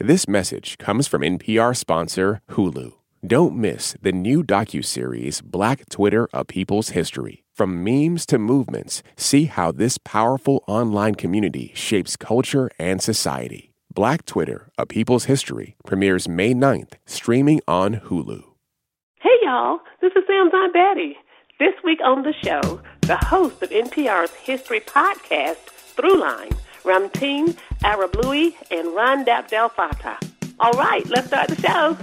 This message comes from NPR sponsor Hulu. Don't miss the new docuseries Black Twitter: A People's History. From memes to movements, see how this powerful online community shapes culture and society. Black Twitter: A People's History premieres May 9th, streaming on Hulu. Hey y'all, this is Sam's Aunt Betty. This week on the show, the host of NPR's history podcast, Throughline, Ramtin Arablouei and Rund Abdelfatah. All right, let's start the show.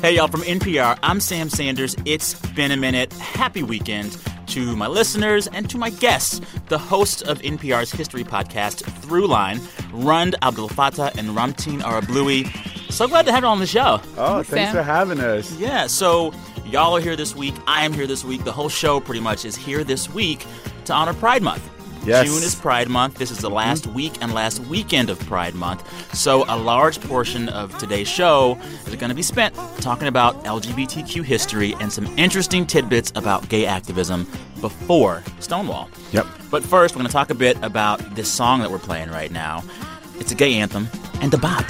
Hey, y'all, from NPR, I'm Sam Sanders. It's been a minute. Happy weekend to my listeners and to my guests, the hosts of NPR's history podcast, Throughline, Rund Abdelfatah and Ramtin Arablouei. So glad to have you on the show. Oh, thanks Sam. for having us. Yeah, so y'all are here this week. I am here this week. The whole show pretty much is here this week to honor Pride Month. Yes. June is Pride Month. This is the last mm-hmm. week and last weekend of Pride Month. So, a large portion of today's show is going to be spent talking about LGBTQ history and some interesting tidbits about gay activism before Stonewall. Yep. But first, we're going to talk a bit about this song that we're playing right now. It's a gay anthem and a bop.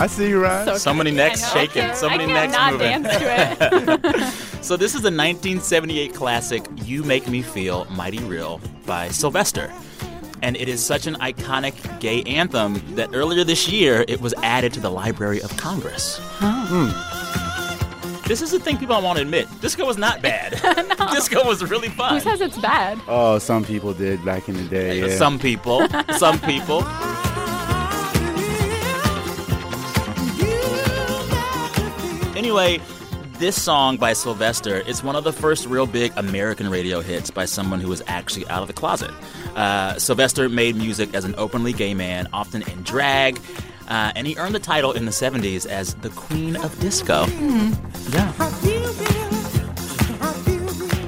I see you, Ryan. So Somebody good. next shaking. I can't- Somebody I next moving. dance to it. So this is the 1978 classic "You Make Me Feel Mighty Real" by Sylvester. And it is such an iconic gay anthem that earlier this year it was added to the Library of Congress. Huh? This is the thing people don't want to admit. Disco was not bad. Disco was really fun. Who says it's bad? oh, some people did back in the day. Yeah. Some people, some people. Anyway, this song by Sylvester is one of the first real big American radio hits by someone who was actually out of the closet. Uh, Sylvester made music as an openly gay man, often in drag, uh, and he earned the title in the 70s as the Queen of Disco. Yeah.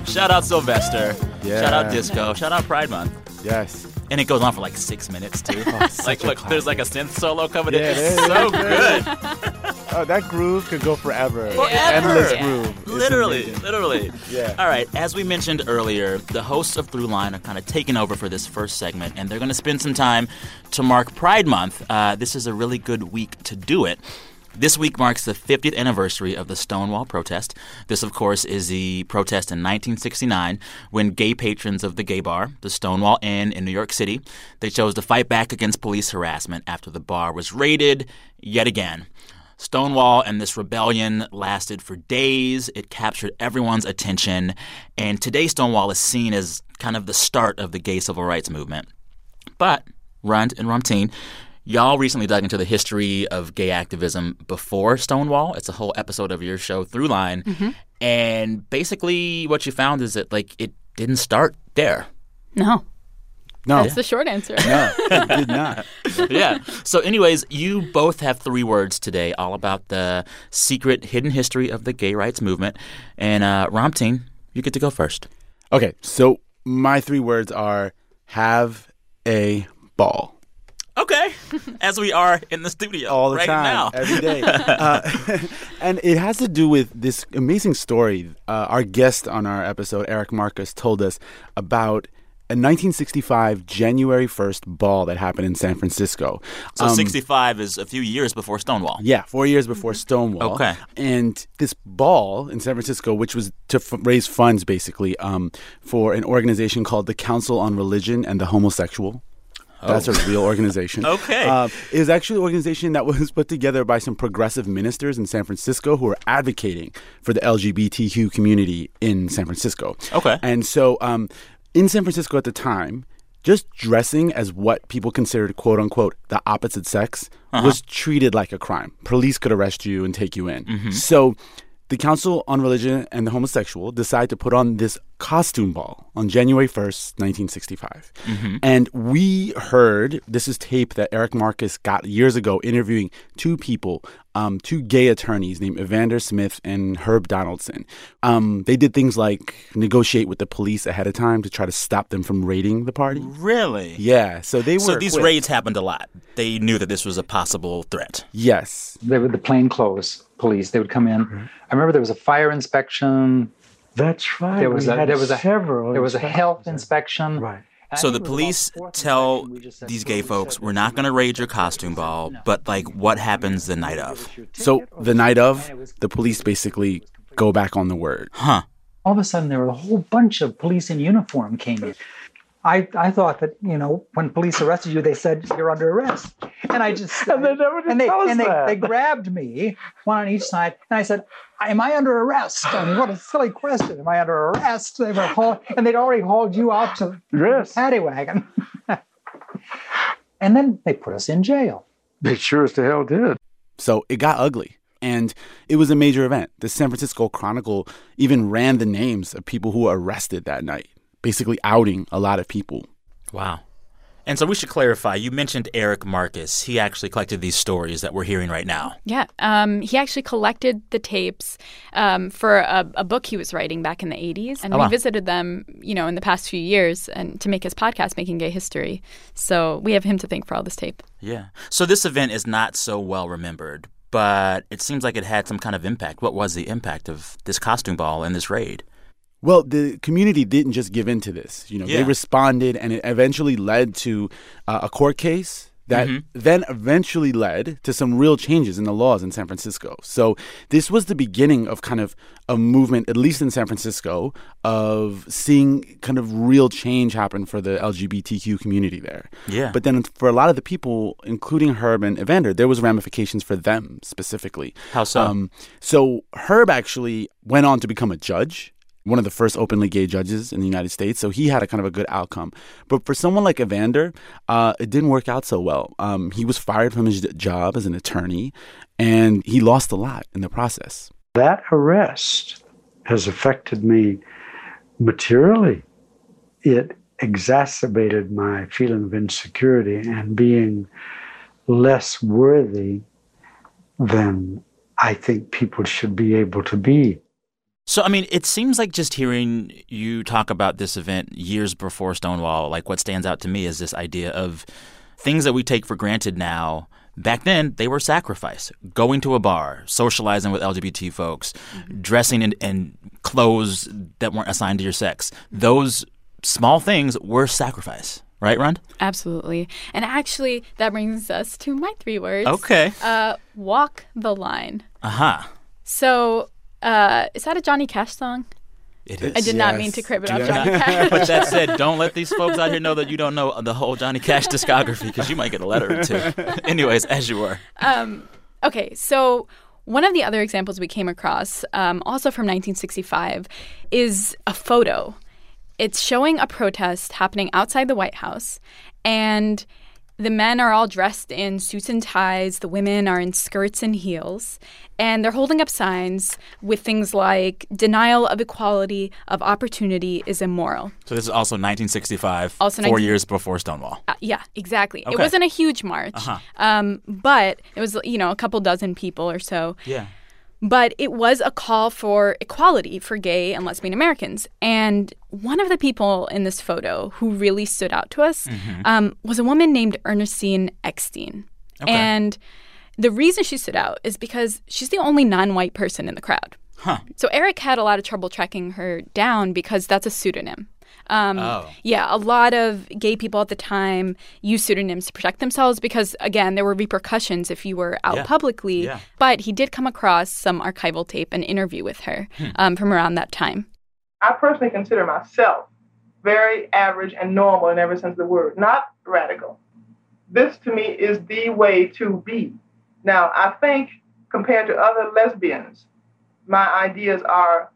Shout out Sylvester. Yeah. Shout out Disco. Shout out Pride Month. yes. And it goes on for like six minutes too. like, look, there's like a synth solo coming in. Yeah, It's it is. so good. Oh, that groove could go forever. Forever. Endless groove. Literally, literally. Yeah. All right. As we mentioned earlier, the hosts of Throughline are kind of taking over for this first segment, and they're going to spend some time to mark Pride Month. Uh, this is a really good week to do it. This week marks the 50th anniversary of the Stonewall protest. This, of course, is the protest in 1969 when gay patrons of the gay bar, the Stonewall Inn in New York City, they chose to fight back against police harassment after the bar was raided yet again. Stonewall and this rebellion lasted for days. It captured everyone's attention. And today, Stonewall is seen as kind of the start of the gay civil rights movement. But, Rund and Ramtin, y'all recently dug into the history of gay activism before Stonewall. It's a whole episode of your show, Throughline. And basically, what you found is that, like, it didn't start there. No. No, That's the short answer. no, it did not. yeah. So, anyways, you both have three words today, all about the secret, hidden history of the gay rights movement. And uh, Ramtin, you get to go first. Okay, so my three words are have a ball. Okay. As we are in the studio all the right time, now. every day. uh, and it has to do with this amazing story. Uh, our guest on our episode, Eric Marcus, told us about a 1965 January 1st ball that happened in San Francisco. so, Um, 65 is a few years before Stonewall. Yeah, four years before Stonewall. Okay. And this ball in San Francisco, which was to f- raise funds basically um, for an organization called the Council on Religion and the Homosexual. That's a real organization. Okay. Uh, it was actually an organization that was put together by some progressive ministers in San Francisco who were advocating for the LGBTQ community in San Francisco. Okay. And so um, in San Francisco at the time, just dressing as what people considered quote unquote the opposite sex was treated like a crime. Police could arrest you and take you in. So the Council on Religion and the Homosexual decided to put on this costume ball on January 1st, 1965. And we heard this is tape that Eric Marcus got years ago interviewing two people, um, two gay attorneys named Evander Smith and Herb Donaldson. Um, they did things like negotiate with the police ahead of time to try to stop them from raiding the party. Really? Yeah, so they were. So these equipped. raids happened a lot. They knew that this was a possible threat. Yes. They were the plainclothes police. They would come in. Mm-hmm. I remember there was a fire inspection. That's right. There was we a there was a several there was a health inspection. Right. So the it was about police tell inspection, we just said, these gay folks, we're not going to raid your costume ball, but like what happens the night of? So the night of, the police basically go back on the word. Huh. all of a sudden there were a whole bunch of police in uniform came in. I, I thought that you know when police arrested you they said you're under arrest and I just And they never and they and they, that. they grabbed me one on each side and I said am I under arrest I mean what a silly question am I under arrest they were haul- and they'd already hauled you out to Yes. the paddy wagon and then they put us in jail They sure as the hell did. So it got ugly. And it was a major event. The San Francisco Chronicle even ran the names of people who were arrested that night, basically outing a lot of people. Wow. And so we should clarify. You mentioned Eric Marcus. He actually collected these stories that we're hearing right now. Yeah, um, he actually collected the tapes um, for a, a book he was writing back in the 80s and Oh, wow. revisited them, you know, in the past few years and to make his podcast, Making Gay History. So we have him to thank for all this tape. Yeah. So this event is not so well remembered, but it seems like it had some kind of impact. What was the impact of this costume ball and this raid? Well, the community didn't just give in to this. You know, Yeah. they responded, and it eventually led to uh, a court case that then eventually led to some real changes in the laws in San Francisco. So this was the beginning of kind of a movement, at least in San Francisco, of seeing kind of real change happen for the LGBTQ community there. Yeah. But then for a lot of the people, including Herb and Evander, there was ramifications for them specifically. How so? Um, so Herb actually went on to become a judge, one of the first openly gay judges in the United States. So he had a kind of a good outcome. But for someone like Evander, uh, it didn't work out so well. Um, he was fired from his job as an attorney, and he lost a lot in the process. That arrest has affected me materially. It exacerbated my feeling of insecurity and being less worthy than I think people should be able to be. So, I mean, it seems like just hearing you talk about this event years before Stonewall, like what stands out to me is this idea of things that we take for granted now. Back then, they were sacrifice. Going to a bar, socializing with LGBT folks, dressing in, in clothes that weren't assigned to your sex. Those small things were sacrifice, right, Rund? Absolutely. And actually, that brings us to my three words. Okay. Uh, walk the line. Aha. So, uh, is that a Johnny Cash song? It is. I did not mean to crib it Do off you- Johnny Cash. But that said, don't let these folks out here know that you don't know the whole Johnny Cash discography because you might get a letter or two. Anyways, as you were. Okay, so one of the other examples we came across, um, also from 1965, is a photo. It's showing a protest happening outside the White House, and the men are all dressed in suits and ties. The women are in skirts and heels, and they're holding up signs with things like "Denial of equality of opportunity is immoral." So this is also 1965, Also four years before Stonewall. Uh, yeah, exactly. It wasn't a huge march, um, but it was you know a couple dozen people or so. Yeah. But it was a call for equality for gay and lesbian Americans. And one of the people in this photo who really stood out to us um, was a woman named Ernestine Eckstein. And the reason she stood out is because she's the only non white person in the crowd. Huh. So Eric had a lot of trouble tracking her down because that's a pseudonym. Um, Oh. Yeah, a lot of gay people at the time used pseudonyms to protect themselves because, again, there were repercussions if you were out Yeah. publicly. Yeah. But he did come across some archival tape and interview with her Hmm. um, from around that time. I personally consider myself very average and normal in every sense of the word, not radical. This to me is the way to be. Now, I think compared to other lesbians, my ideas are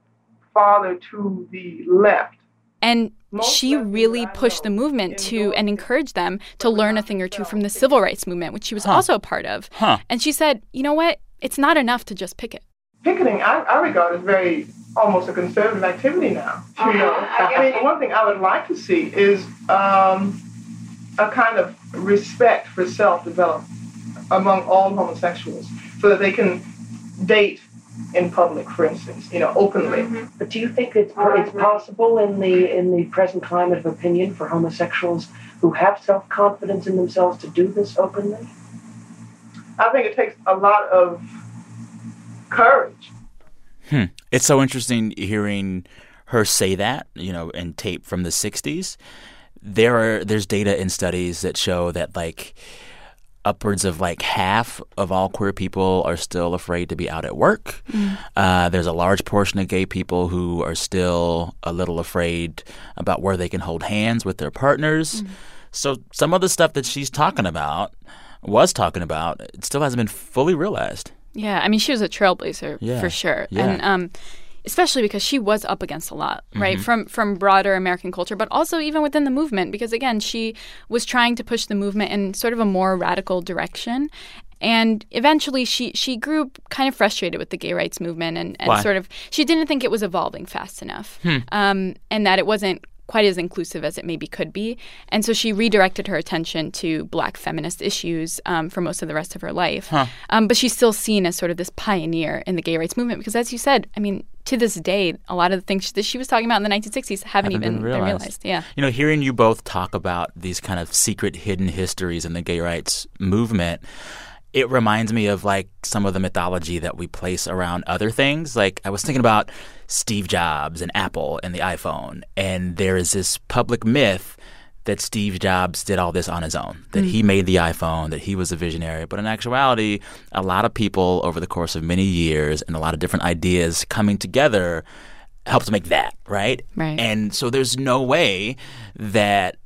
farther to the left. And Most she really pushed the movement to and encouraged them to learn a thing or two from the civil rights movement, which she was Huh. also a part of. Huh. And she said, you know what? It's not enough to just picket. picketing, I, I regard as very almost a conservative activity now. You know, I, I mean, one thing I would like to see is um, a kind of respect for self-development among all homosexuals, so that they can date in public, for instance, you know, openly. Mm-hmm. But do you think it's, it's possible in the in the present climate of opinion for homosexuals who have self confidence in themselves to do this openly? I think it takes a lot of courage. Hmm. It's so interesting hearing her say that, you know, in tape from the 60s. There are there's data and studies that show that like upwards of like half of all queer people are still afraid to be out at work. Mm. Uh, there's a large portion of gay people who are still a little afraid about where they can hold hands with their partners. Mm. So some of the stuff that she's talking about, was talking about, it still hasn't been fully realized. Yeah, I mean, she was a trailblazer yeah. for sure, yeah. and um, especially because she was up against a lot, right, mm-hmm. from from broader American culture, but also even within the movement, because again, she was trying to push the movement in sort of a more radical direction. And eventually, she she grew kind of frustrated with the gay rights movement, and, and sort of she didn't think it was evolving fast enough, hmm. um, and that it wasn't quite as inclusive as it maybe could be. And so she redirected her attention to black feminist issues um, for most of the rest of her life. Huh. Um, but she's still seen as sort of this pioneer in the gay rights movement because, as you said, I mean, to this day, a lot of the things that she was talking about in the 1960s haven't, haven't even been realized. been realized. Yeah. You know, hearing you both talk about these kind of secret hidden histories in the gay rights movement, it reminds me of like some of the mythology that we place around other things. Like I was thinking about Steve Jobs and Apple and the iPhone, and there is this public myth that Steve Jobs did all this on his own, that mm. he made the iPhone, that he was a visionary. But in actuality, a lot of people over the course of many years and a lot of different ideas coming together helped make that, right? Right. And so there's no way that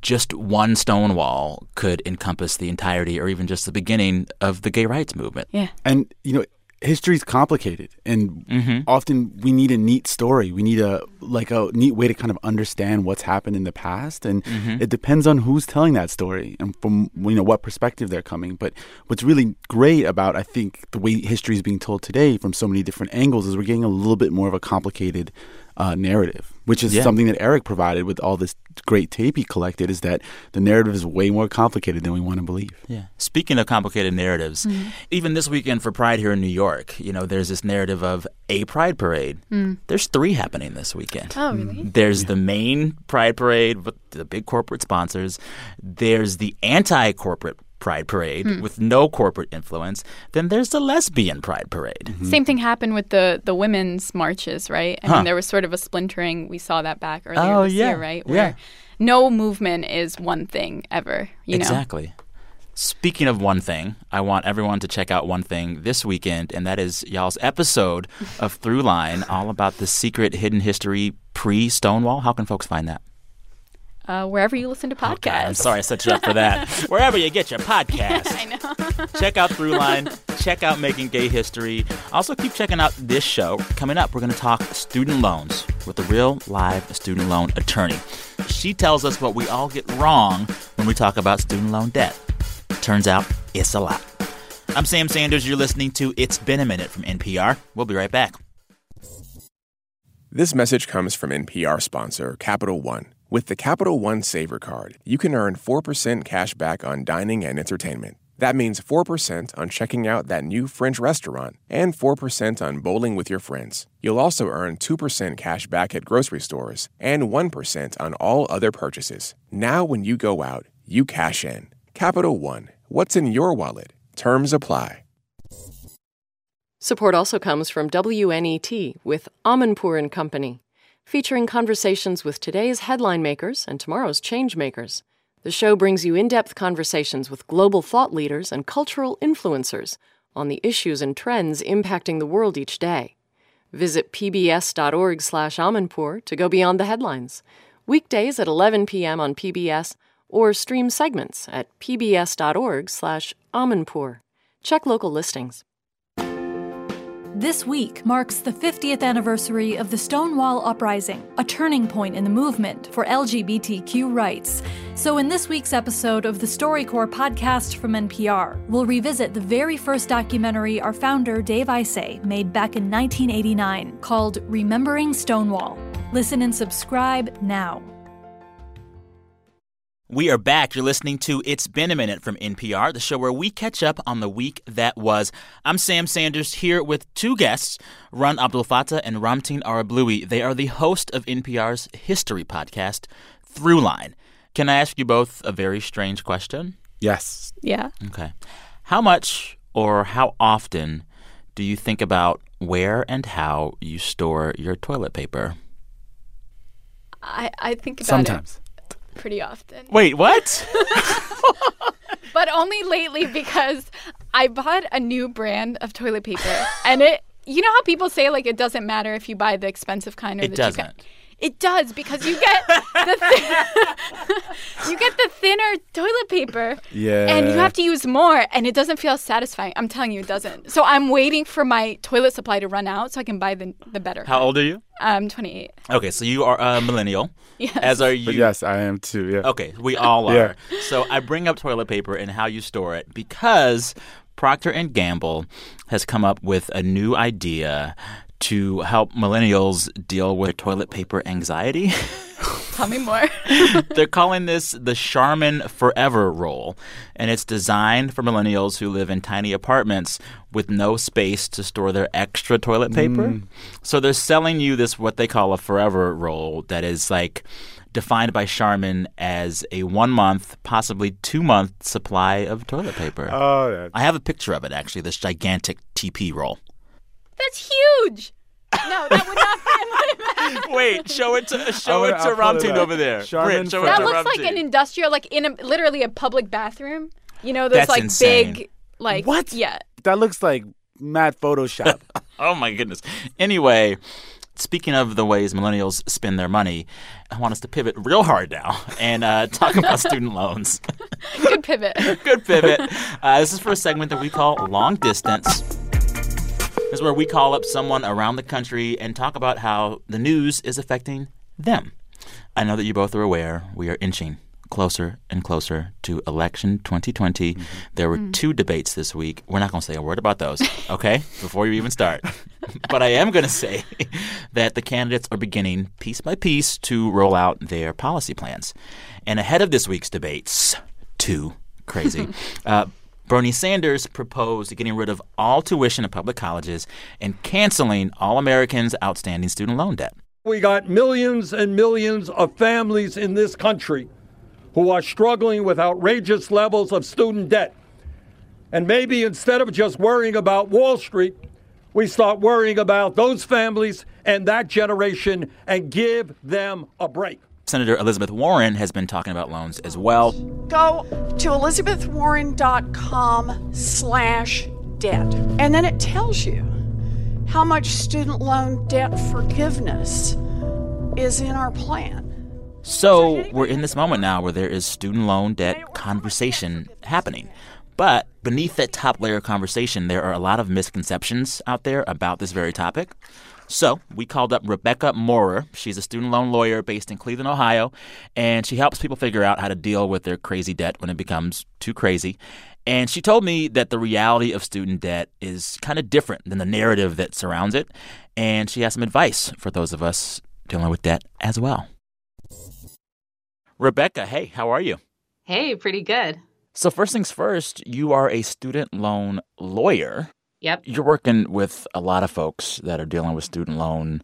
just one Stonewall could encompass the entirety or even just the beginning of the gay rights movement. Yeah. And, you know, history's complicated and mm-hmm. often we need a neat story we need a like a neat way to kind of understand what's happened in the past and mm-hmm. it depends on who's telling that story and from you know what perspective they're coming but what's really great about i think the way history is being told today from so many different angles is we're getting a little bit more of a complicated uh, narrative, which is yeah. something that Eric provided with all this great tape he collected. Is that the narrative is way more complicated than we want to believe. Yeah. Speaking of complicated narratives, mm-hmm. even this weekend for Pride here in New York, you know, there's this narrative of a Pride parade. Mm. There's three happening this weekend. Oh, really? There's yeah. the main Pride parade with the big corporate sponsors. There's the anti-corporate Pride Parade hmm. with no corporate influence, then there's the lesbian Pride Parade. Mm-hmm. Same thing happened with the the women's marches, right? I huh. mean, there was sort of a splintering. We saw that back earlier oh, this yeah. year, right? Where yeah. no movement is one thing ever. You exactly. Know? Speaking of one thing, I want everyone to check out one thing this weekend, and that is y'all's episode of Throughline, all about the secret hidden history pre Stonewall. How can folks find that? Uh, wherever you listen to podcasts. Oh God, I'm sorry I set you up for that. wherever you get your podcast. I know. check out Throughline. Check out Making Gay History. Also, keep checking out this show. Coming up, we're going to talk student loans with a real live student loan attorney. She tells us what we all get wrong when we talk about student loan debt. Turns out it's a lot. I'm Sam Sanders. You're listening to It's Been a Minute from NPR. We'll be right back. This message comes from NPR sponsor Capital One. With the Capital One Savor Card, you can earn 4% cash back on dining and entertainment. That means 4% on checking out that new French restaurant and 4% on bowling with your friends. You'll also earn 2% cash back at grocery stores and 1% on all other purchases. Now, when you go out, you cash in. Capital One, what's in your wallet? Terms apply. Support also comes from WNET with Amanpour and Company featuring conversations with today's headline makers and tomorrow's change makers. The show brings you in depth conversations with global thought leaders and cultural influencers on the issues and trends impacting the world each day. Visit pbs.org slash Amanpour to go beyond the headlines. Weekdays at 11 p.m. on PBS or stream segments at pbs.org slash Amanpour. Check local listings. This week marks the 50th anniversary of the Stonewall Uprising, a turning point in the movement for LGBTQ rights. So, in this week's episode of the StoryCorps podcast from NPR, we'll revisit the very first documentary our founder, Dave Isay, made back in 1989 called Remembering Stonewall. Listen and subscribe now. We are back. You're listening to It's Been a Minute from NPR, the show where we catch up on the week that was. I'm Sam Sanders here with two guests, Rund Abdelfatah and Ramtin Arablouei. They are the host of NPR's history podcast, Throughline. Can I ask you both a very strange question? Yes. Yeah. Okay. How much or how often do you think about where and how you store your toilet paper? I, I think about Sometimes. it pretty often. Wait, what? But only lately because I bought a new brand of toilet paper and it you know how people say like it doesn't matter if you buy the expensive kind or It the doesn't. cheap kind. It does because you get the thi- you get the thinner toilet paper Yeah. and you have to use more and it doesn't feel satisfying. I'm telling you it doesn't. So I'm waiting for my toilet supply to run out so I can buy the the better. How old are you? I'm 28. Okay, so you are a millennial. Yes. As are you. But yes, I am too. Yeah. Okay, we all are. Yeah. So I bring up toilet paper and how you store it because Procter and Gamble has come up with a new idea to help millennials deal with toilet paper anxiety. Tell me more. They're calling this the Charmin Forever roll, and it's designed for millennials who live in tiny apartments with no space to store their extra toilet paper. Mm. So they're selling you this what they call a Forever roll that is like defined by Charmin as a one month, possibly two month supply of toilet paper. Oh, that, I have a picture of it actually, this gigantic TP roll. That's huge. No, that would not fit in my bag. Wait, show it to show wanna- it to I'll pull it Ramtin over there. Charmin Britt, show for- it That to looks like Ramtin. an industrial, like in a literally a public bathroom. You know, those That's like insane. big, like What? Yeah. that looks like mad Photoshop. Oh my goodness. Anyway, speaking of the ways millennials spend their money, I want us to pivot real hard now and uh, talk about student loans. Good pivot. Good pivot. Uh, this is for a segment that we call Long Distance. This is where we call up someone around the country and talk about how the news is affecting them. I know that you both are aware we are inching closer and closer to election 2020. There were two debates this week. We're not going to say a word about those, okay? Before you even start. but I am going to say that the candidates are beginning piece by piece to roll out their policy plans. And ahead of this week's debates, too crazy. uh, Bernie Sanders proposed getting rid of all tuition at public colleges and canceling all Americans' outstanding student loan debt. We got millions and millions of families in this country who are struggling with outrageous levels of student debt. And maybe instead of just worrying about Wall Street, we start worrying about those families and that generation and give them a break. Senator Elizabeth Warren has been talking about loans as well. go to elizabethwarren.com slash debt and then it tells you how much student loan debt forgiveness is in our plan So we're in this moment now where there is student loan debt conversation happening. But beneath that top layer of conversation, there are a lot of misconceptions out there about this very topic. So we called up Rebecca Maurer. She's a student loan lawyer based in Cleveland, Ohio, and she helps people figure out how to deal with their crazy debt when it becomes too crazy. And she told me that the reality of student debt is kind of different than the narrative that surrounds it. And she has some advice for those of us dealing with debt as well. Rebecca, hey, how are you? Hey, pretty good. So, first things first, you are a student loan lawyer. Yep. You're working with a lot of folks that are dealing with student loan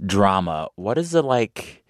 drama. What is the like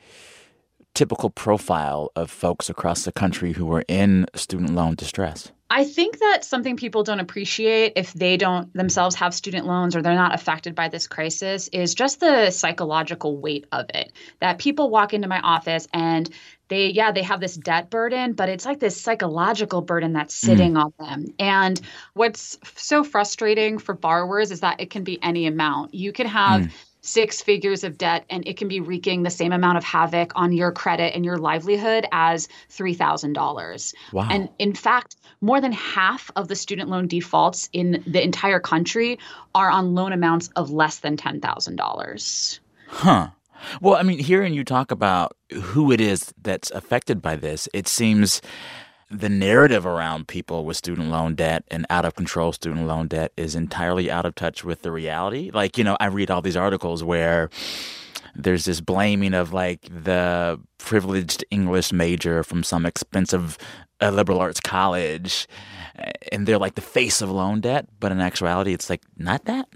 typical profile of folks across the country who are in student loan distress? I think that something people don't appreciate if they don't themselves have student loans or they're not affected by this crisis is just the psychological weight of it. That people walk into my office and they, yeah, they have this debt burden, but it's like this psychological burden that's hmm. sitting on them. And what's so frustrating for borrowers is that it can be any amount. You can have hmm. six figures of debt and it can be wreaking the same amount of havoc on your credit and your livelihood as $3,000. Wow. And in fact, more than half of the student loan defaults in the entire country are on loan amounts of less than $10,000. Huh. Well, I mean, hearing you talk about who it is that's affected by this, it seems the narrative around people with student loan debt and out of control student loan debt is entirely out of touch with the reality. Like, you know, I read all these articles where there's this blaming of like the privileged English major from some expensive uh, liberal arts college, and they're like the face of loan debt. But in actuality, it's like not that.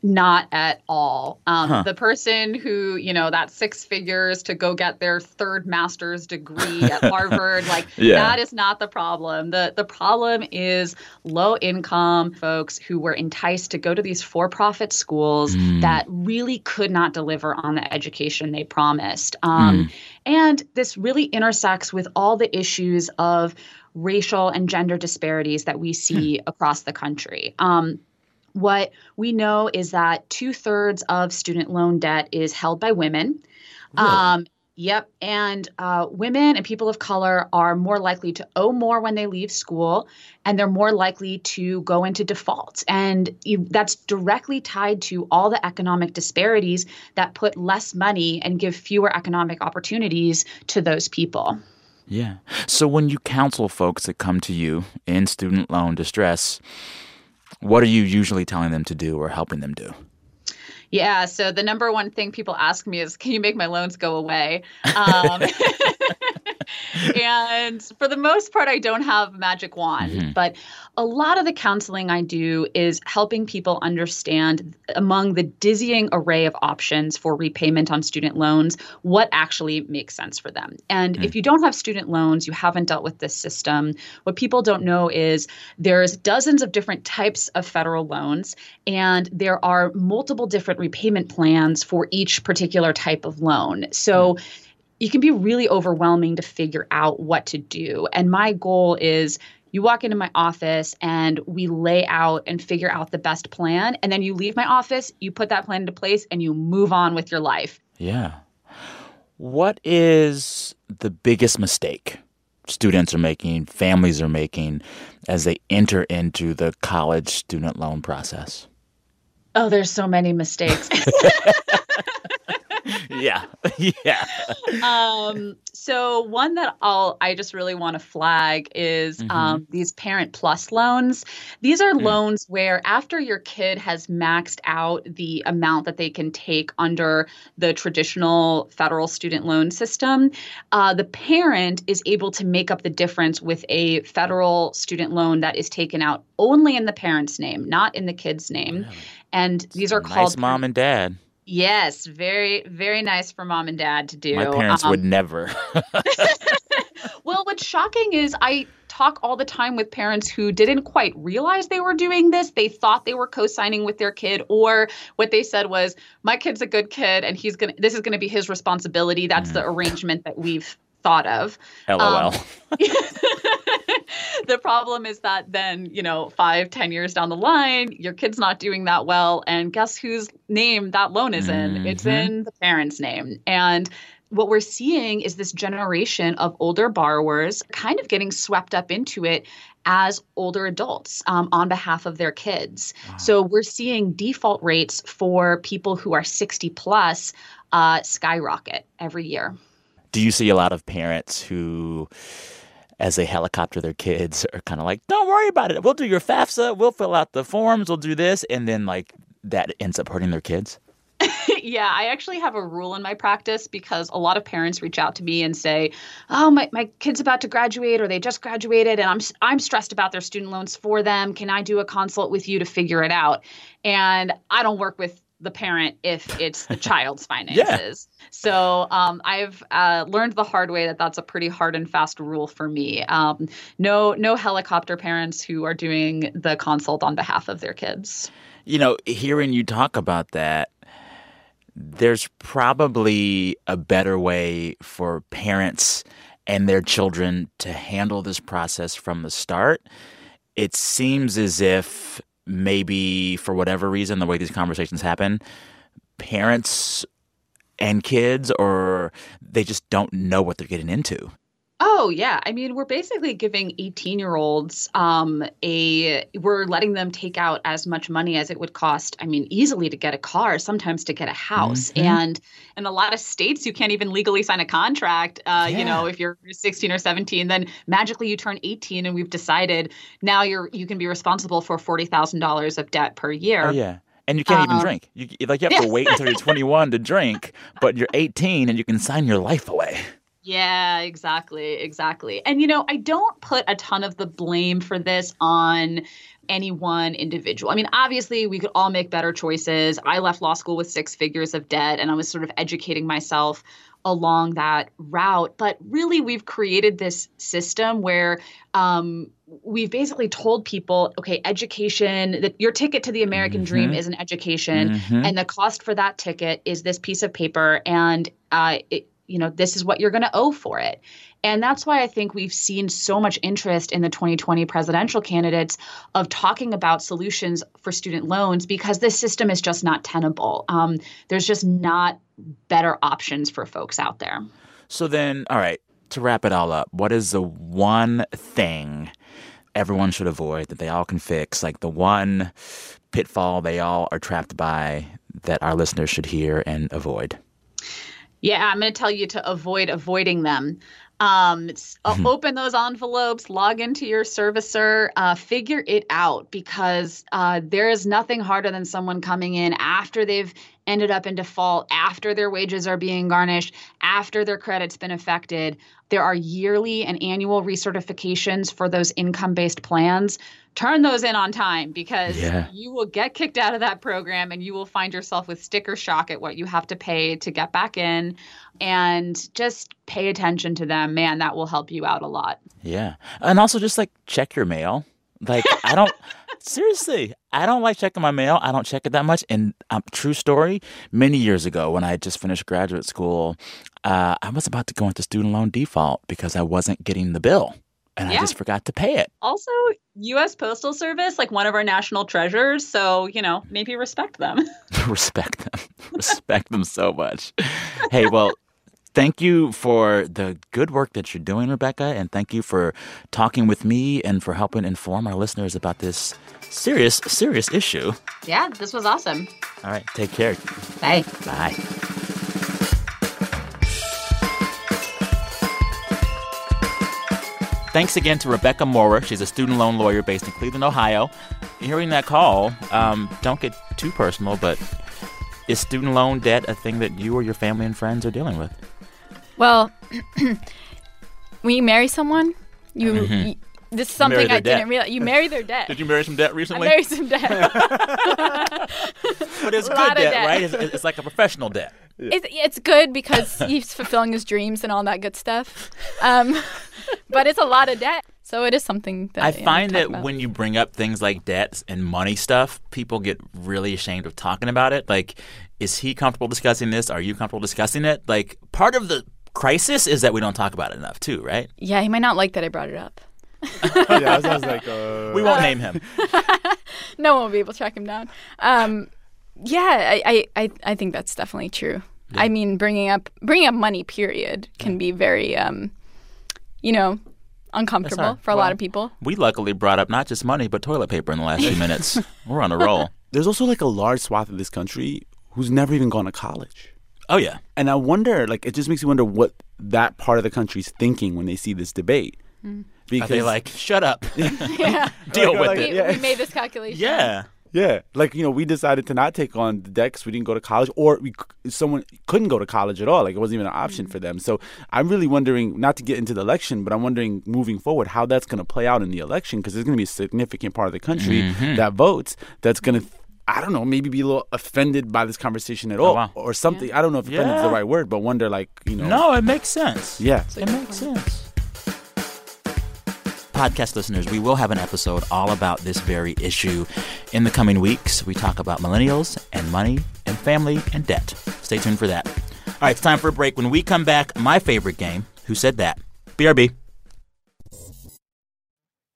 Not at all. Um, Huh. The person who, you know, that six figures to go get their third master's degree at Harvard, like Yeah. that is not the problem. The the problem is low income folks who were enticed to go to these for profit schools Mm. that really could not deliver on the education they promised. Um, And this really intersects with all the issues of racial and gender disparities that we see across the country. Um, what we know is that two thirds of student loan debt is held by women. Um, yep. And uh, women and people of color are more likely to owe more when they leave school, and they're more likely to go into default. And you, that's directly tied to all the economic disparities that put less money and give fewer economic opportunities to those people. Yeah. So when you counsel folks that come to you in student loan distress, what are you usually telling them to do or helping them do? Yeah. So the number one thing people ask me is, can you make my loans go away? Um, and for the most part, I don't have magic wand. Mhm. But a lot of the counseling I do is helping people understand among the dizzying array of options for repayment on student loans what actually makes sense for them. And if you don't have student loans, you haven't dealt with this system. What people don't know is there's dozens of different types of federal loans, and there are multiple different repayment plans for each particular type of loan. So it can be really overwhelming to figure out what to do. And my goal is you walk into my office and we lay out and figure out the best plan. And then you leave my office, you put that plan into place, and you move on with your life. Yeah. What is the biggest mistake students are making, families are making as they enter into the college student loan process? Oh, there's so many mistakes. yeah. yeah. um, so one that I'll I just really want to flag is Mhm. um, these Parent Plus loans. These are loans where after your kid has maxed out the amount that they can take under the traditional federal student loan system, uh, the parent is able to make up the difference with a federal student loan that is taken out only in the parent's name, not in the kid's name. And these are Nice called mom and dad. Yes, very, very nice for mom and dad to do. My parents would Um, never. Well, what's shocking is I talk all the time with parents who didn't quite realize they were doing this. They thought they were co-signing with their kid, or what they said was, "My kid's a good kid, and he's gonna. This is gonna be his responsibility." That's the arrangement that we've thought of. LOL. Um, the problem is that then you know five ten years down the line your kid's not doing that well and guess whose name that loan is in it's Mhm. in the parent's name and what we're seeing is this generation of older borrowers kind of getting swept up into it as older adults um, on behalf of their kids. So we're seeing default rates for people who are 60 plus uh, skyrocket every year. Do you see a lot of parents who, as they helicopter their kids, are kind of like, don't worry about it. We'll do your FAFSA. We'll fill out the forms. We'll do this. And then, like, that ends up hurting their kids? yeah, I actually have a rule in my practice because a lot of parents reach out to me and say, "Oh, my, my kid's about to graduate or they just graduated and I'm I'm stressed about their student loans for them. Can I do a consult with you to figure it out?" And I don't work with the parent if it's the child's finances. Yeah. So um, I've uh, learned the hard way that that's a pretty hard and fast rule for me. Um, no, no helicopter parents who are doing the consult on behalf of their kids. You know, hearing you talk about that, there's probably a better way for parents and their children to handle this process from the start. It seems as if maybe for whatever reason, the way these conversations happen, parents and kids, or they just don't know what they're getting into? Oh yeah, I mean we're basically giving 18-year-olds um, a we're letting them take out as much money as it would cost. I mean easily to get a car, sometimes to get a house, Mhm. and in a lot of states you can't even legally sign a contract. Uh, You know, if you're 16 or 17, then magically you turn 18, and we've decided now you're you can be responsible for forty thousand dollars of debt per year. Oh yeah. And you can't even Um, drink. You like you have to yeah. wait until you're 21 to drink, but you're 18 and you can sign your life away. Yeah, exactly, exactly. And you know, I don't put a ton of the blame for this on any one individual. I mean, obviously, we could all make better choices. I left law school with six figures of debt and I was sort of educating myself along that route. But really, we've created this system where um, we've basically told people, okay, education, that your ticket to the American dream Mhm. is an education, Mhm. and the cost for that ticket is this piece of paper, and uh, it, you know, this is what you're going to owe for it. And that's why I think we've seen so much interest in the 2020 presidential candidates of talking about solutions for student loans because this system is just not tenable. Um, there's just not better options for folks out there. So then, all right, to wrap it all up, what is the one thing everyone should avoid that they all can fix? Like the one pitfall they all are trapped by that our listeners should hear and avoid? Yeah, I'm going to tell you to avoid avoiding them. Um, uh, open those envelopes, log into your servicer, uh, figure it out because uh, there is nothing harder than someone coming in after they've ended up in default, after their wages are being garnished, after their credit's been affected. There are yearly and annual recertifications for those income based plans. Turn those in on time because Yeah. you will get kicked out of that program and you will find yourself with sticker shock at what you have to pay to get back in. And just pay attention to them. Man, that will help you out a lot. Yeah. And also just like check your mail. Like I don't seriously, I don't like checking my mail. I don't check it that much. And um, true story, many years ago when I had just finished graduate school, uh, I was about to go into student loan default because I wasn't getting the bill and I just forgot to pay it. Also, U.S. Postal Service, like one of our national treasures. So, you know, maybe respect them. Respect them. Respect them so much. Hey, well, thank you for the good work that you're doing, Rebecca, and thank you for talking with me and for helping inform our listeners about this serious, serious issue. yeah, this was awesome. All right, take care. Bye. Bye. Thanks again to Rebecca Maurer. She's a student loan lawyer based in Cleveland, Ohio. Hearing that call, um, don't get too personal, but is student loan debt a thing that you or your family and friends are dealing with? Well, when you marry someone, you, Mhm. you- this is something I didn't realize. You marry their debt. Did you marry some debt recently? I married some debt. But it's good debt, debt. right? It's, it's like a professional debt. It's, it's good because he's fulfilling his dreams and all that good stuff. Um, but it's a lot of debt. So it is something that I find that about. when you bring up things like debts and money stuff, people get really ashamed of talking about it. Like, is he comfortable discussing this? Are you comfortable discussing it? Like, part of the crisis is that we don't talk about it enough, too, right? Yeah, he might not like that I brought it up. yeah, I was, I was like, uh, We won't name him. no one will be able to track him down. Um, yeah, I, I, I, I think that's definitely true. I mean, bringing up bringing up money, period, can be very, um, you know, uncomfortable hard. for a lot of people. We luckily brought up not just money, but toilet paper in the last few minutes. We're on a roll. There's also like a large swath of this country who's never even gone to college. Oh, yeah. And I wonder, like, it just makes me wonder what that part of the country's thinking when they see this debate. Mm. Are they like, shut up? yeah, Deal Like, with like, it. we, yeah. we made this calculation. Yeah. Yeah, like you know, we decided to not take on the debt 'cause we didn't go to college, or we someone couldn't go to college at all. Like it wasn't even an option for them. So I'm really wondering, not to get into the election, but I'm wondering moving forward how that's going to play out in the election because there's going to be a significant part of the country Mhm. that votes that's going to. I don't know, maybe be a little offended by this conversation at all, wow. or something. I don't know if offended is the right word, but wonder like you know. No, it makes sense. Yeah. It makes sense. Podcast listeners, we will have an episode all about this very issue in the coming weeks. We talk about millennials and money and family and debt. Stay tuned for that. All right, it's time for a break. When we come back, my favorite game, Who Said That? BRB.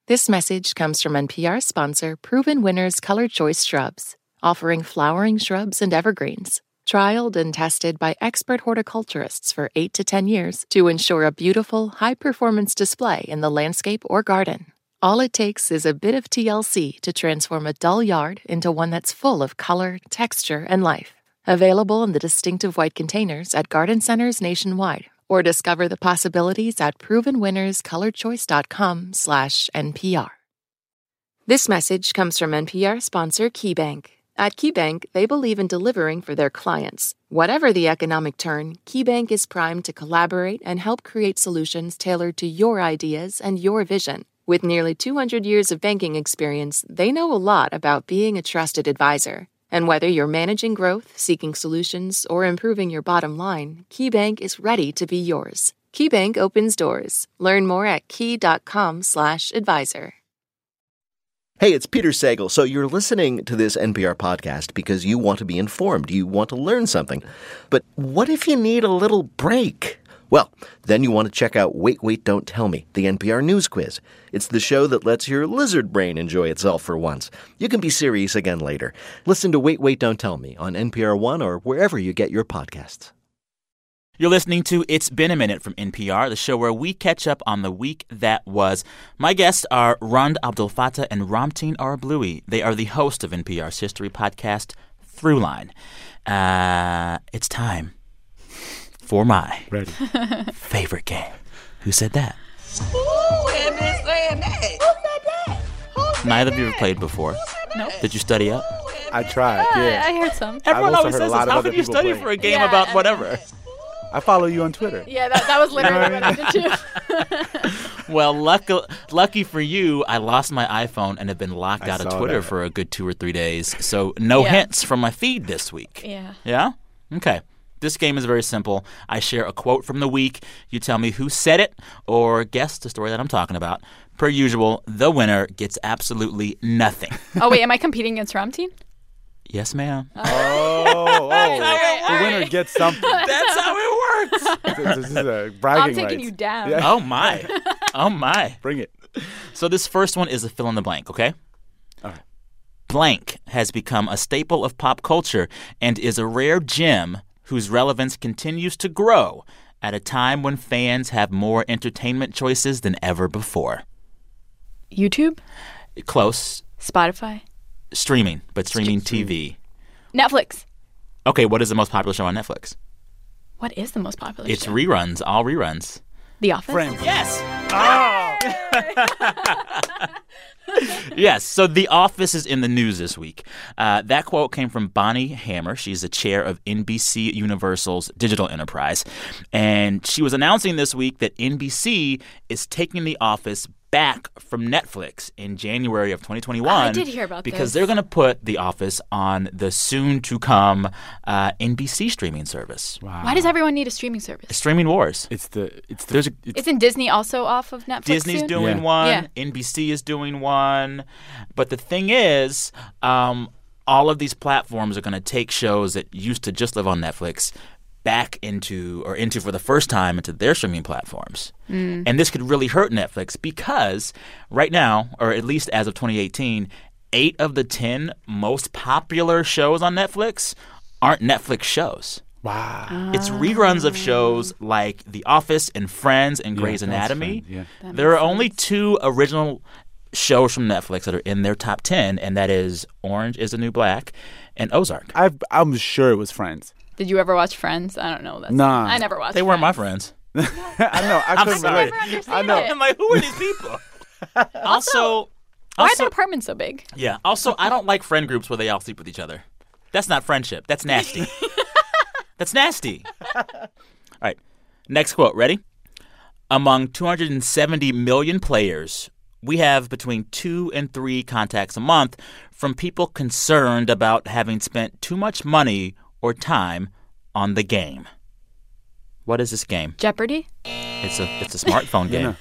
This message comes from NPR sponsor Proven Winners Color Choice Shrubs, offering flowering shrubs and evergreens. Trialed and tested by expert horticulturists for 8 to 10 years to ensure a beautiful, high performance display in the landscape or garden. All it takes is a bit of TLC to transform a dull yard into one that's full of color, texture, and life. Available in the distinctive white containers at garden centers nationwide or discover the possibilities at provenwinnerscolorchoice.com slash NPR. This message comes from NPR sponsor KeyBank. At KeyBank, they believe in delivering for their clients. Whatever the economic turn, KeyBank is primed to collaborate and help create solutions tailored to your ideas and your vision. With nearly 200 years of banking experience, they know a lot about being a trusted advisor. And whether you're managing growth, seeking solutions, or improving your bottom line, KeyBank is ready to be yours. KeyBank opens doors. Learn more at key.com/advisor. Hey, it's Peter Sagal. So you're listening to this NPR podcast because you want to be informed, you want to learn something. But what if you need a little break? Well, then you want to check out Wait, Wait, Don't Tell Me, the NPR News Quiz. It's the show that lets your lizard brain enjoy itself for once. You can be serious again later. Listen to Wait, Wait, Don't Tell Me on NPR One or wherever you get your podcasts. You're listening to It's Been a Minute from NPR, the show where we catch up on the week that was. My guests are Rund Abdelfatah and Ramtin Arablouei. They are the host of NPR's history podcast, Throughline. Uh, it's time for my Ready. favorite game. Who said that? Neither of you have played before. No. Did you study up? I tried. Yeah. I heard some. Everyone always says lot this. How other can you study play. for a game Yeah. about whatever? I follow you on Twitter. Yeah, that, that was literally what I did too. Well, lucky, lucky for you, I lost my iPhone and have been locked I out of Twitter that. for a good two or three days. So no Yeah. hints from my feed this week. yeah. Yeah? Okay. This game is very simple. I share a quote from the week. You tell me who said it or guess the story that I'm talking about. Per usual, the winner gets absolutely nothing. Oh wait, am I competing against Ramtin? Yes, ma'am. Oh, oh. the winner gets something. That's how it works. this is a bragging I'm taking rights. you down. Yeah. Oh, my. Oh, my. Bring it. So this first one is a fill in the blank, okay? All right. Blank has become a staple of pop culture and is a rare gem whose relevance continues to grow at a time when fans have more entertainment choices than ever before. YouTube, Close. Spotify, Streaming, but streaming TV. Netflix. Okay, what is the most popular show on Netflix? What is the most popular? It's show? reruns, all reruns. The Office. Friends. Yes. yes. So The Office is in the news this week. Uh, that quote came from Bonnie Hammer. She's the chair of NBC Universal's digital enterprise. And she was announcing this week that NBC is taking The Office back from Netflix in January of 2021. I did hear about because this. they're going to put The Office on the soon to come uh, NBC streaming service. Why does everyone need a streaming service? Streaming Wars. It's the it's the There's a it's, Isn't Disney also off of Netflix? Disney's soon? doing Yeah. one. Yeah. NBC is doing one. But the thing is, um, all of these platforms are going to take shows that used to just live on Netflix back into or into for the first time into their streaming platforms. Mm. And this could really hurt Netflix because right now, or at least as of 2018, eight of the 10 most popular shows on Netflix aren't Netflix shows. wow. It's reruns of shows ah. like The Office and Friends and Yeah, Grey's that's Anatomy. yeah. There are makes only two original shows from Netflix that are in their top 10, and that is Orange is the New Black and Ozark. I I'm sure it was Friends. Did you ever watch Friends? I don't know. That's Nah. I never watched. They weren't my Friends. friends. I know. I couldn't sorry. relate. I never I understand know. it. I'm like, who are these people? also, Why are also their apartments so big? yeah. Also, I don't like friend groups where they all sleep with each other. That's not friendship. That's nasty. That's nasty. All right. Next quote. Ready? Among 270 million players, we have between two and three contacts a month from people concerned about having spent too much money or time on the game. What is this game? Jeopardy. It's a it's a smartphone game.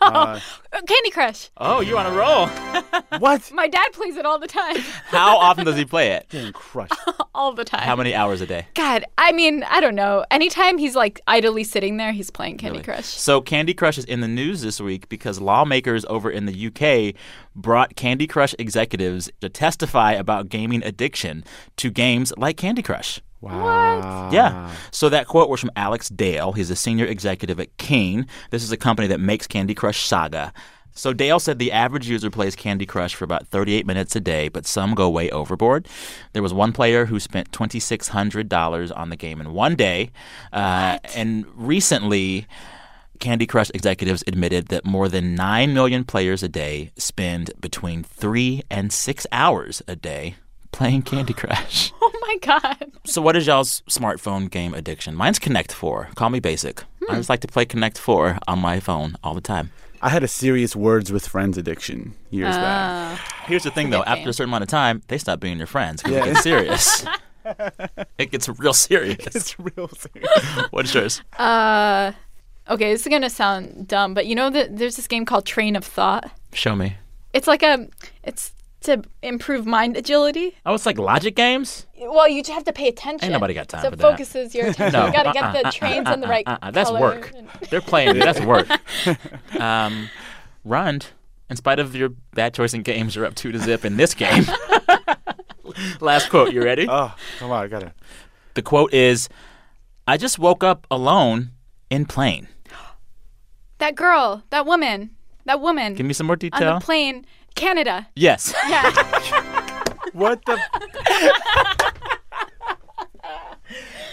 Uh, Candy Crush. Oh, you're on a roll. what? My dad plays it all the time. How often does he play it? Getting crushed. all the time. How many hours a day? God, I mean, I don't know. Anytime he's like idly sitting there, he's playing Candy Really? Crush. So Candy Crush is in the news this week because lawmakers over in the UK brought Candy Crush executives to testify about gaming addiction to games like Candy Crush. Wow. Yeah. So that quote was from Alex Dale. He's a senior executive at King. This is a company that makes Candy Crush Saga. So Dale said the average user plays Candy Crush for about 38 minutes a day, but some go way overboard. There was one player who spent $2,600 on the game in one day. Uh, and recently, Candy Crush executives admitted that more than 9 million players a day spend between three and six hours a day playing Candy Crush. Oh my god. So, what is y'all's smartphone game addiction? Mine's Connect 4. Call me basic. I just like to play Connect 4 on my phone all the time. I had a serious words with friends addiction years back. Here's the thing, though. After a certain amount of time, they stop being your friends because Yeah. it gets serious. it gets real serious. It's real serious. What's yours? Uh, okay, this is gonna sound dumb, but you know that there's this game called Train of Thought. Show me. It's like a, it's to improve mind agility. Oh, it's like logic games? Well, you just have to pay attention. Ain't nobody got time so for it that. focuses your attention. No. You got to get uh-uh, the trains uh-uh, in the right uh-uh. That's color work. and- They're playing. That's work. um, Rund, in spite of your bad choice in games, you're up two to zip in this game. Last quote. You ready? Oh, come on, I got it. The quote is I just woke up alone in plane. That girl, that woman, that woman. Give me some more detail. on detail. the plane, Canada. Yes. Yeah. What the?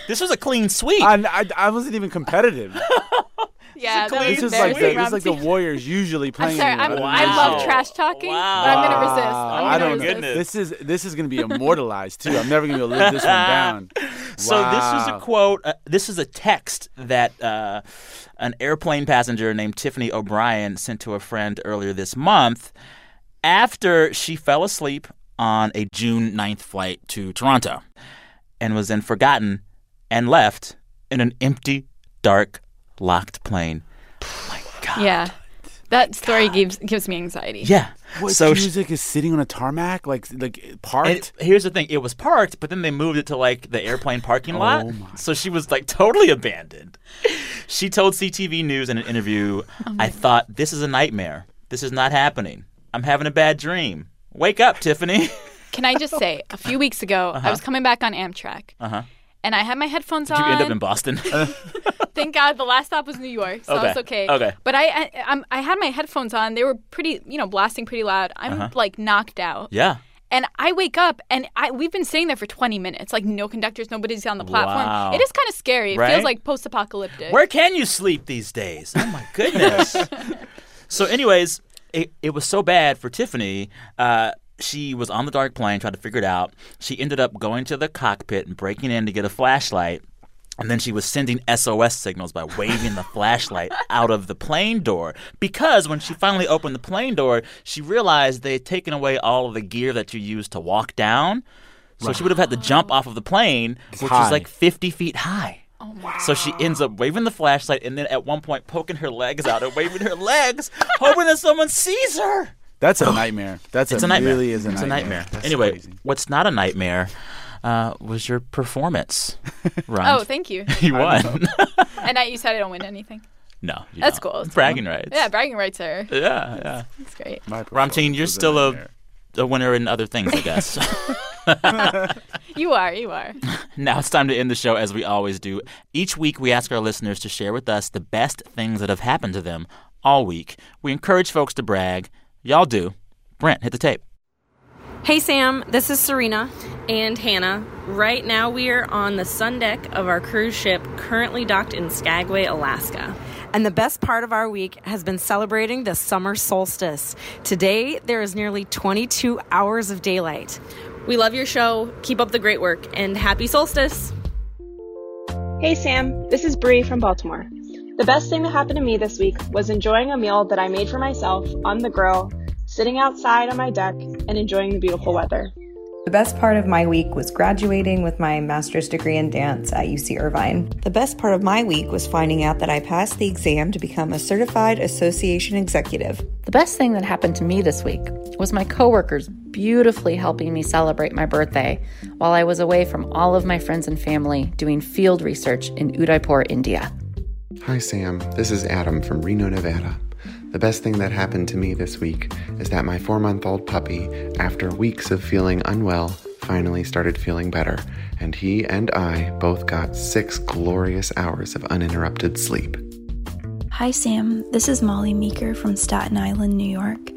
This was a clean sweep. I, I, I wasn't even competitive. yeah. That was this is like the, this is like the Warriors usually I'm playing. sorry. I'm, I I love trash talking, but I'm gonna resist. I'm gonna don't resist. know. This is this is gonna be immortalized too. I'm never gonna be able to live this one down. So this is a quote. Uh, this is a text that uh, an airplane passenger named Tiffany O'Brien sent to a friend earlier this month after she fell asleep on a June 9th flight to Toronto and was then forgotten and left in an empty, dark, locked plane. Oh my God. Yeah. That story gives gives me anxiety. Yeah. What so she- music is sitting on a tarmac, like like And parked. here's the thing: it was parked, but then they moved it to like the airplane parking oh lot. Oh my So she was like totally abandoned. She told CTV News in an interview, Oh "I thought this is a nightmare. This is not happening. I'm having a bad dream. Wake up, Tiffany." Can I just say, a few weeks ago, I was coming back on Amtrak, Uh huh. and I had my headphones Did you on. end up in Boston? Thank God, the last stop was New York, so Okay. it's okay. Okay. But I, I, I'm, I had my headphones on. They were pretty, you know, blasting pretty loud. I'm Uh-huh. like knocked out. yeah. And I wake up, and I we've been sitting there for 20 minutes, like no conductors, nobody's on the platform. Wow. It is kind of scary. It Right? feels like post-apocalyptic. Where can you sleep these days? Oh my goodness. so, anyways, it, it was so bad for Tiffany. Uh, she was on the dark plane trying to figure it out. She ended up going to the cockpit and breaking in to get a flashlight. And then she was sending SOS signals by waving the flashlight out of the plane door. Because when she finally opened the plane door, she realized they had taken away all of the gear that you use to walk down. So she would have had to jump off of the plane, which high. is like 50 feet high. Oh my. So she ends up waving the flashlight and then at one point poking her legs out and waving her legs, hoping that someone sees her. That's a nightmare. That's It's a, a nightmare. really is a it's nightmare. a nightmare. That's anyway, crazy. what's not a nightmare uh, was your performance. Rund. Oh, thank you. you won. and I, you said I don't win anything. no, you That's don't. cool. It's Bragging fun. rights. Yeah, bragging rights are. Yeah, yeah. That's great. My Ramtin, you're performance a still a, nightmare. A winner in other things, I guess. You are. You are. Now it's time to end the show as we always do. Each week, we ask our listeners to share with us the best things that have happened to them all week. We encourage folks to brag. Y'all do. Brent, hit the tape. Hey Sam, this is Serena and Hannah. Right now we are on the sun deck of our cruise ship currently docked in Skagway, Alaska. And the best part of our week has been celebrating the summer solstice. Today, there is nearly 22 hours of daylight. We love your show. Keep up the great work and happy solstice. Hey Sam, this is Bree from Baltimore. The best thing that happened to me this week was enjoying a meal that I made for myself on the grill, sitting outside on my deck, and enjoying the beautiful weather. The best part of my week was graduating with my master's degree in dance at UC Irvine. The best part of my week was finding out that I passed the exam to become a certified association executive. The best thing that happened to me this week was my coworkers beautifully helping me celebrate my birthday while I was away from all of my friends and family doing field research in Udaipur, India. Hi, Sam. This is Adam from Reno, Nevada. The best thing that happened to me this week is that my four month old puppy, after weeks of feeling unwell, finally started feeling better, and he and I both got six glorious hours of uninterrupted sleep. Hi, Sam. This is Molly Meeker from Staten Island, New York.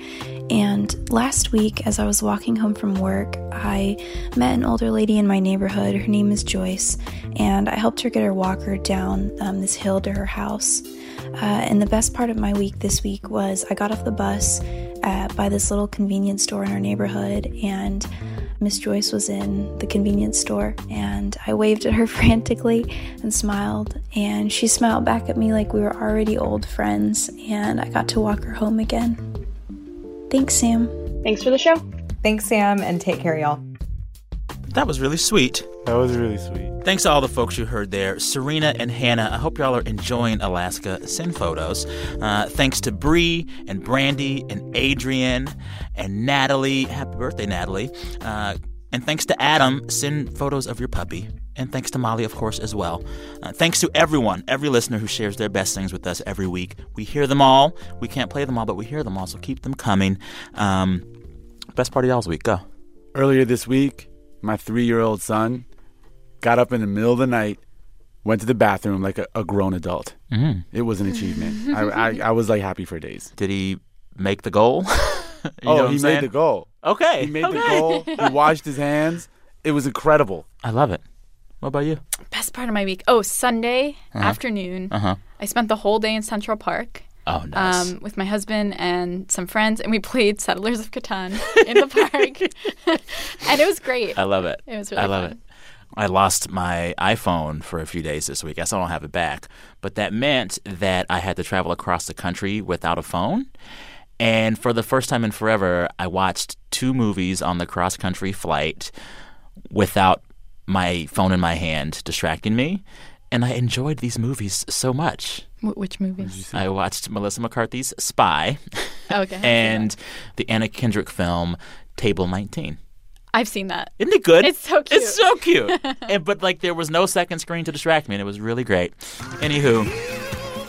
And last week, as I was walking home from work, I met an older lady in my neighborhood. Her name is Joyce, and I helped her get her walker down um, this hill to her house. Uh, and the best part of my week this week was I got off the bus uh, by this little convenience store in our neighborhood, and Miss Joyce was in the convenience store, and I waved at her frantically and smiled, and she smiled back at me like we were already old friends, and I got to walk her home again. Thanks, Sam. Thanks for the show. Thanks, Sam, and take care, y'all. That was really sweet. That was really sweet. Thanks to all the folks you heard there. Serena and Hannah, I hope y'all are enjoying Alaska. Send photos. Uh, thanks to Bree and Brandy and Adrian and Natalie. Happy birthday, Natalie. Uh, and thanks to Adam. Send photos of your puppy. And thanks to Molly, of course, as well. Uh, thanks to everyone, every listener who shares their best things with us every week. We hear them all. We can't play them all, but we hear them all, so keep them coming. Um, best part of y'all's week. Go. Earlier this week, my three year old son got up in the middle of the night, went to the bathroom like a, a grown adult. Mhm. It was an achievement. I, I, I was like happy for days. Did he make the goal? You oh, what I'm he made the goal. Okay. He made the goal. He washed his hands. It was incredible. I love it. What about you? Best part of my week. Oh, Sunday Uh-huh. afternoon. Uh-huh. I spent the whole day in Central Park. Oh, nice. Um, with my husband and some friends, and we played Settlers of Catan in the park, and it was great. I love it. It was really I love fun. it. I lost my iPhone for a few days this week. I still don't have it back. But that meant that I had to travel across the country without a phone. And for the first time in forever, I watched two movies on the cross country flight without my phone in my hand distracting me. And I enjoyed these movies so much. Wh- which movies? I watched Melissa McCarthy's Spy oh, Okay. and the Anna Kendrick film Table 19. I've seen that. Isn't it good? It's so cute. It's so cute. and, but like there was no second screen to distract me, and it was really great. Anywho,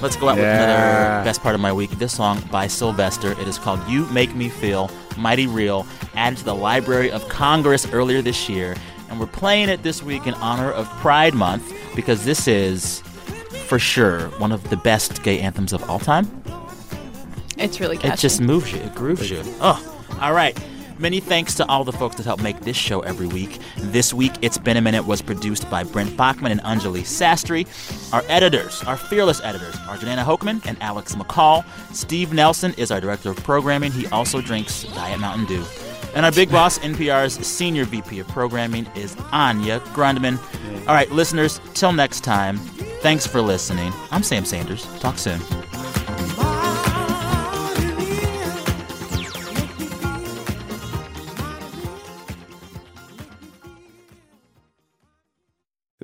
let's go out with another best part of my week. This song by Sylvester. It is called "You Make Me Feel Mighty Real." Added to the Library of Congress earlier this year, and we're playing it this week in honor of Pride Month because this is, for sure, one of the best gay anthems of all time. It's really catchy. It just moves you. It grooves you. Oh, all right. Many thanks to all the folks that help make this show every week. This week, It's Been a Minute was produced by Brent Baughman and Anjali Sastry. Our editors, our fearless editors, are Jordana Hochman and Alex McCall. Steve Nelson is our director of programming. He also drinks Diet Mountain Dew. And our big boss, NPR's senior VP of programming, is Anya Grundmann. All right, listeners, till next time, thanks for listening. I'm Sam Sanders. Talk soon.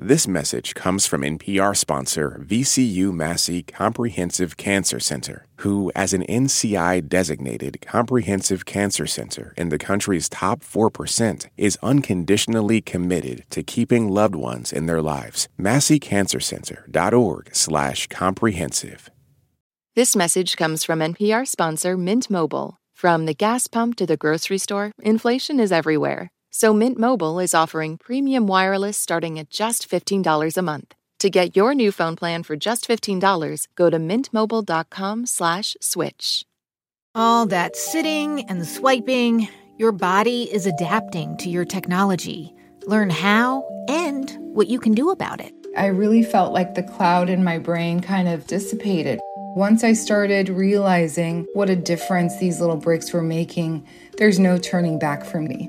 This message comes from NPR sponsor VCU Massey Comprehensive Cancer Center, who, as an NCI designated comprehensive cancer center in the country's top 4%, is unconditionally committed to keeping loved ones in their lives. MasseyCancerCenter.org slash comprehensive. This message comes from NPR sponsor Mint Mobile. From the gas pump to the grocery store, inflation is everywhere. So Mint Mobile is offering premium wireless starting at just $15 a month. To get your new phone plan for just $15, go to mintmobile.com slash switch. All that sitting and swiping, your body is adapting to your technology. Learn how and what you can do about it. I really felt like the cloud in my brain kind of dissipated. Once I started realizing what a difference these little breaks were making, there's no turning back for me.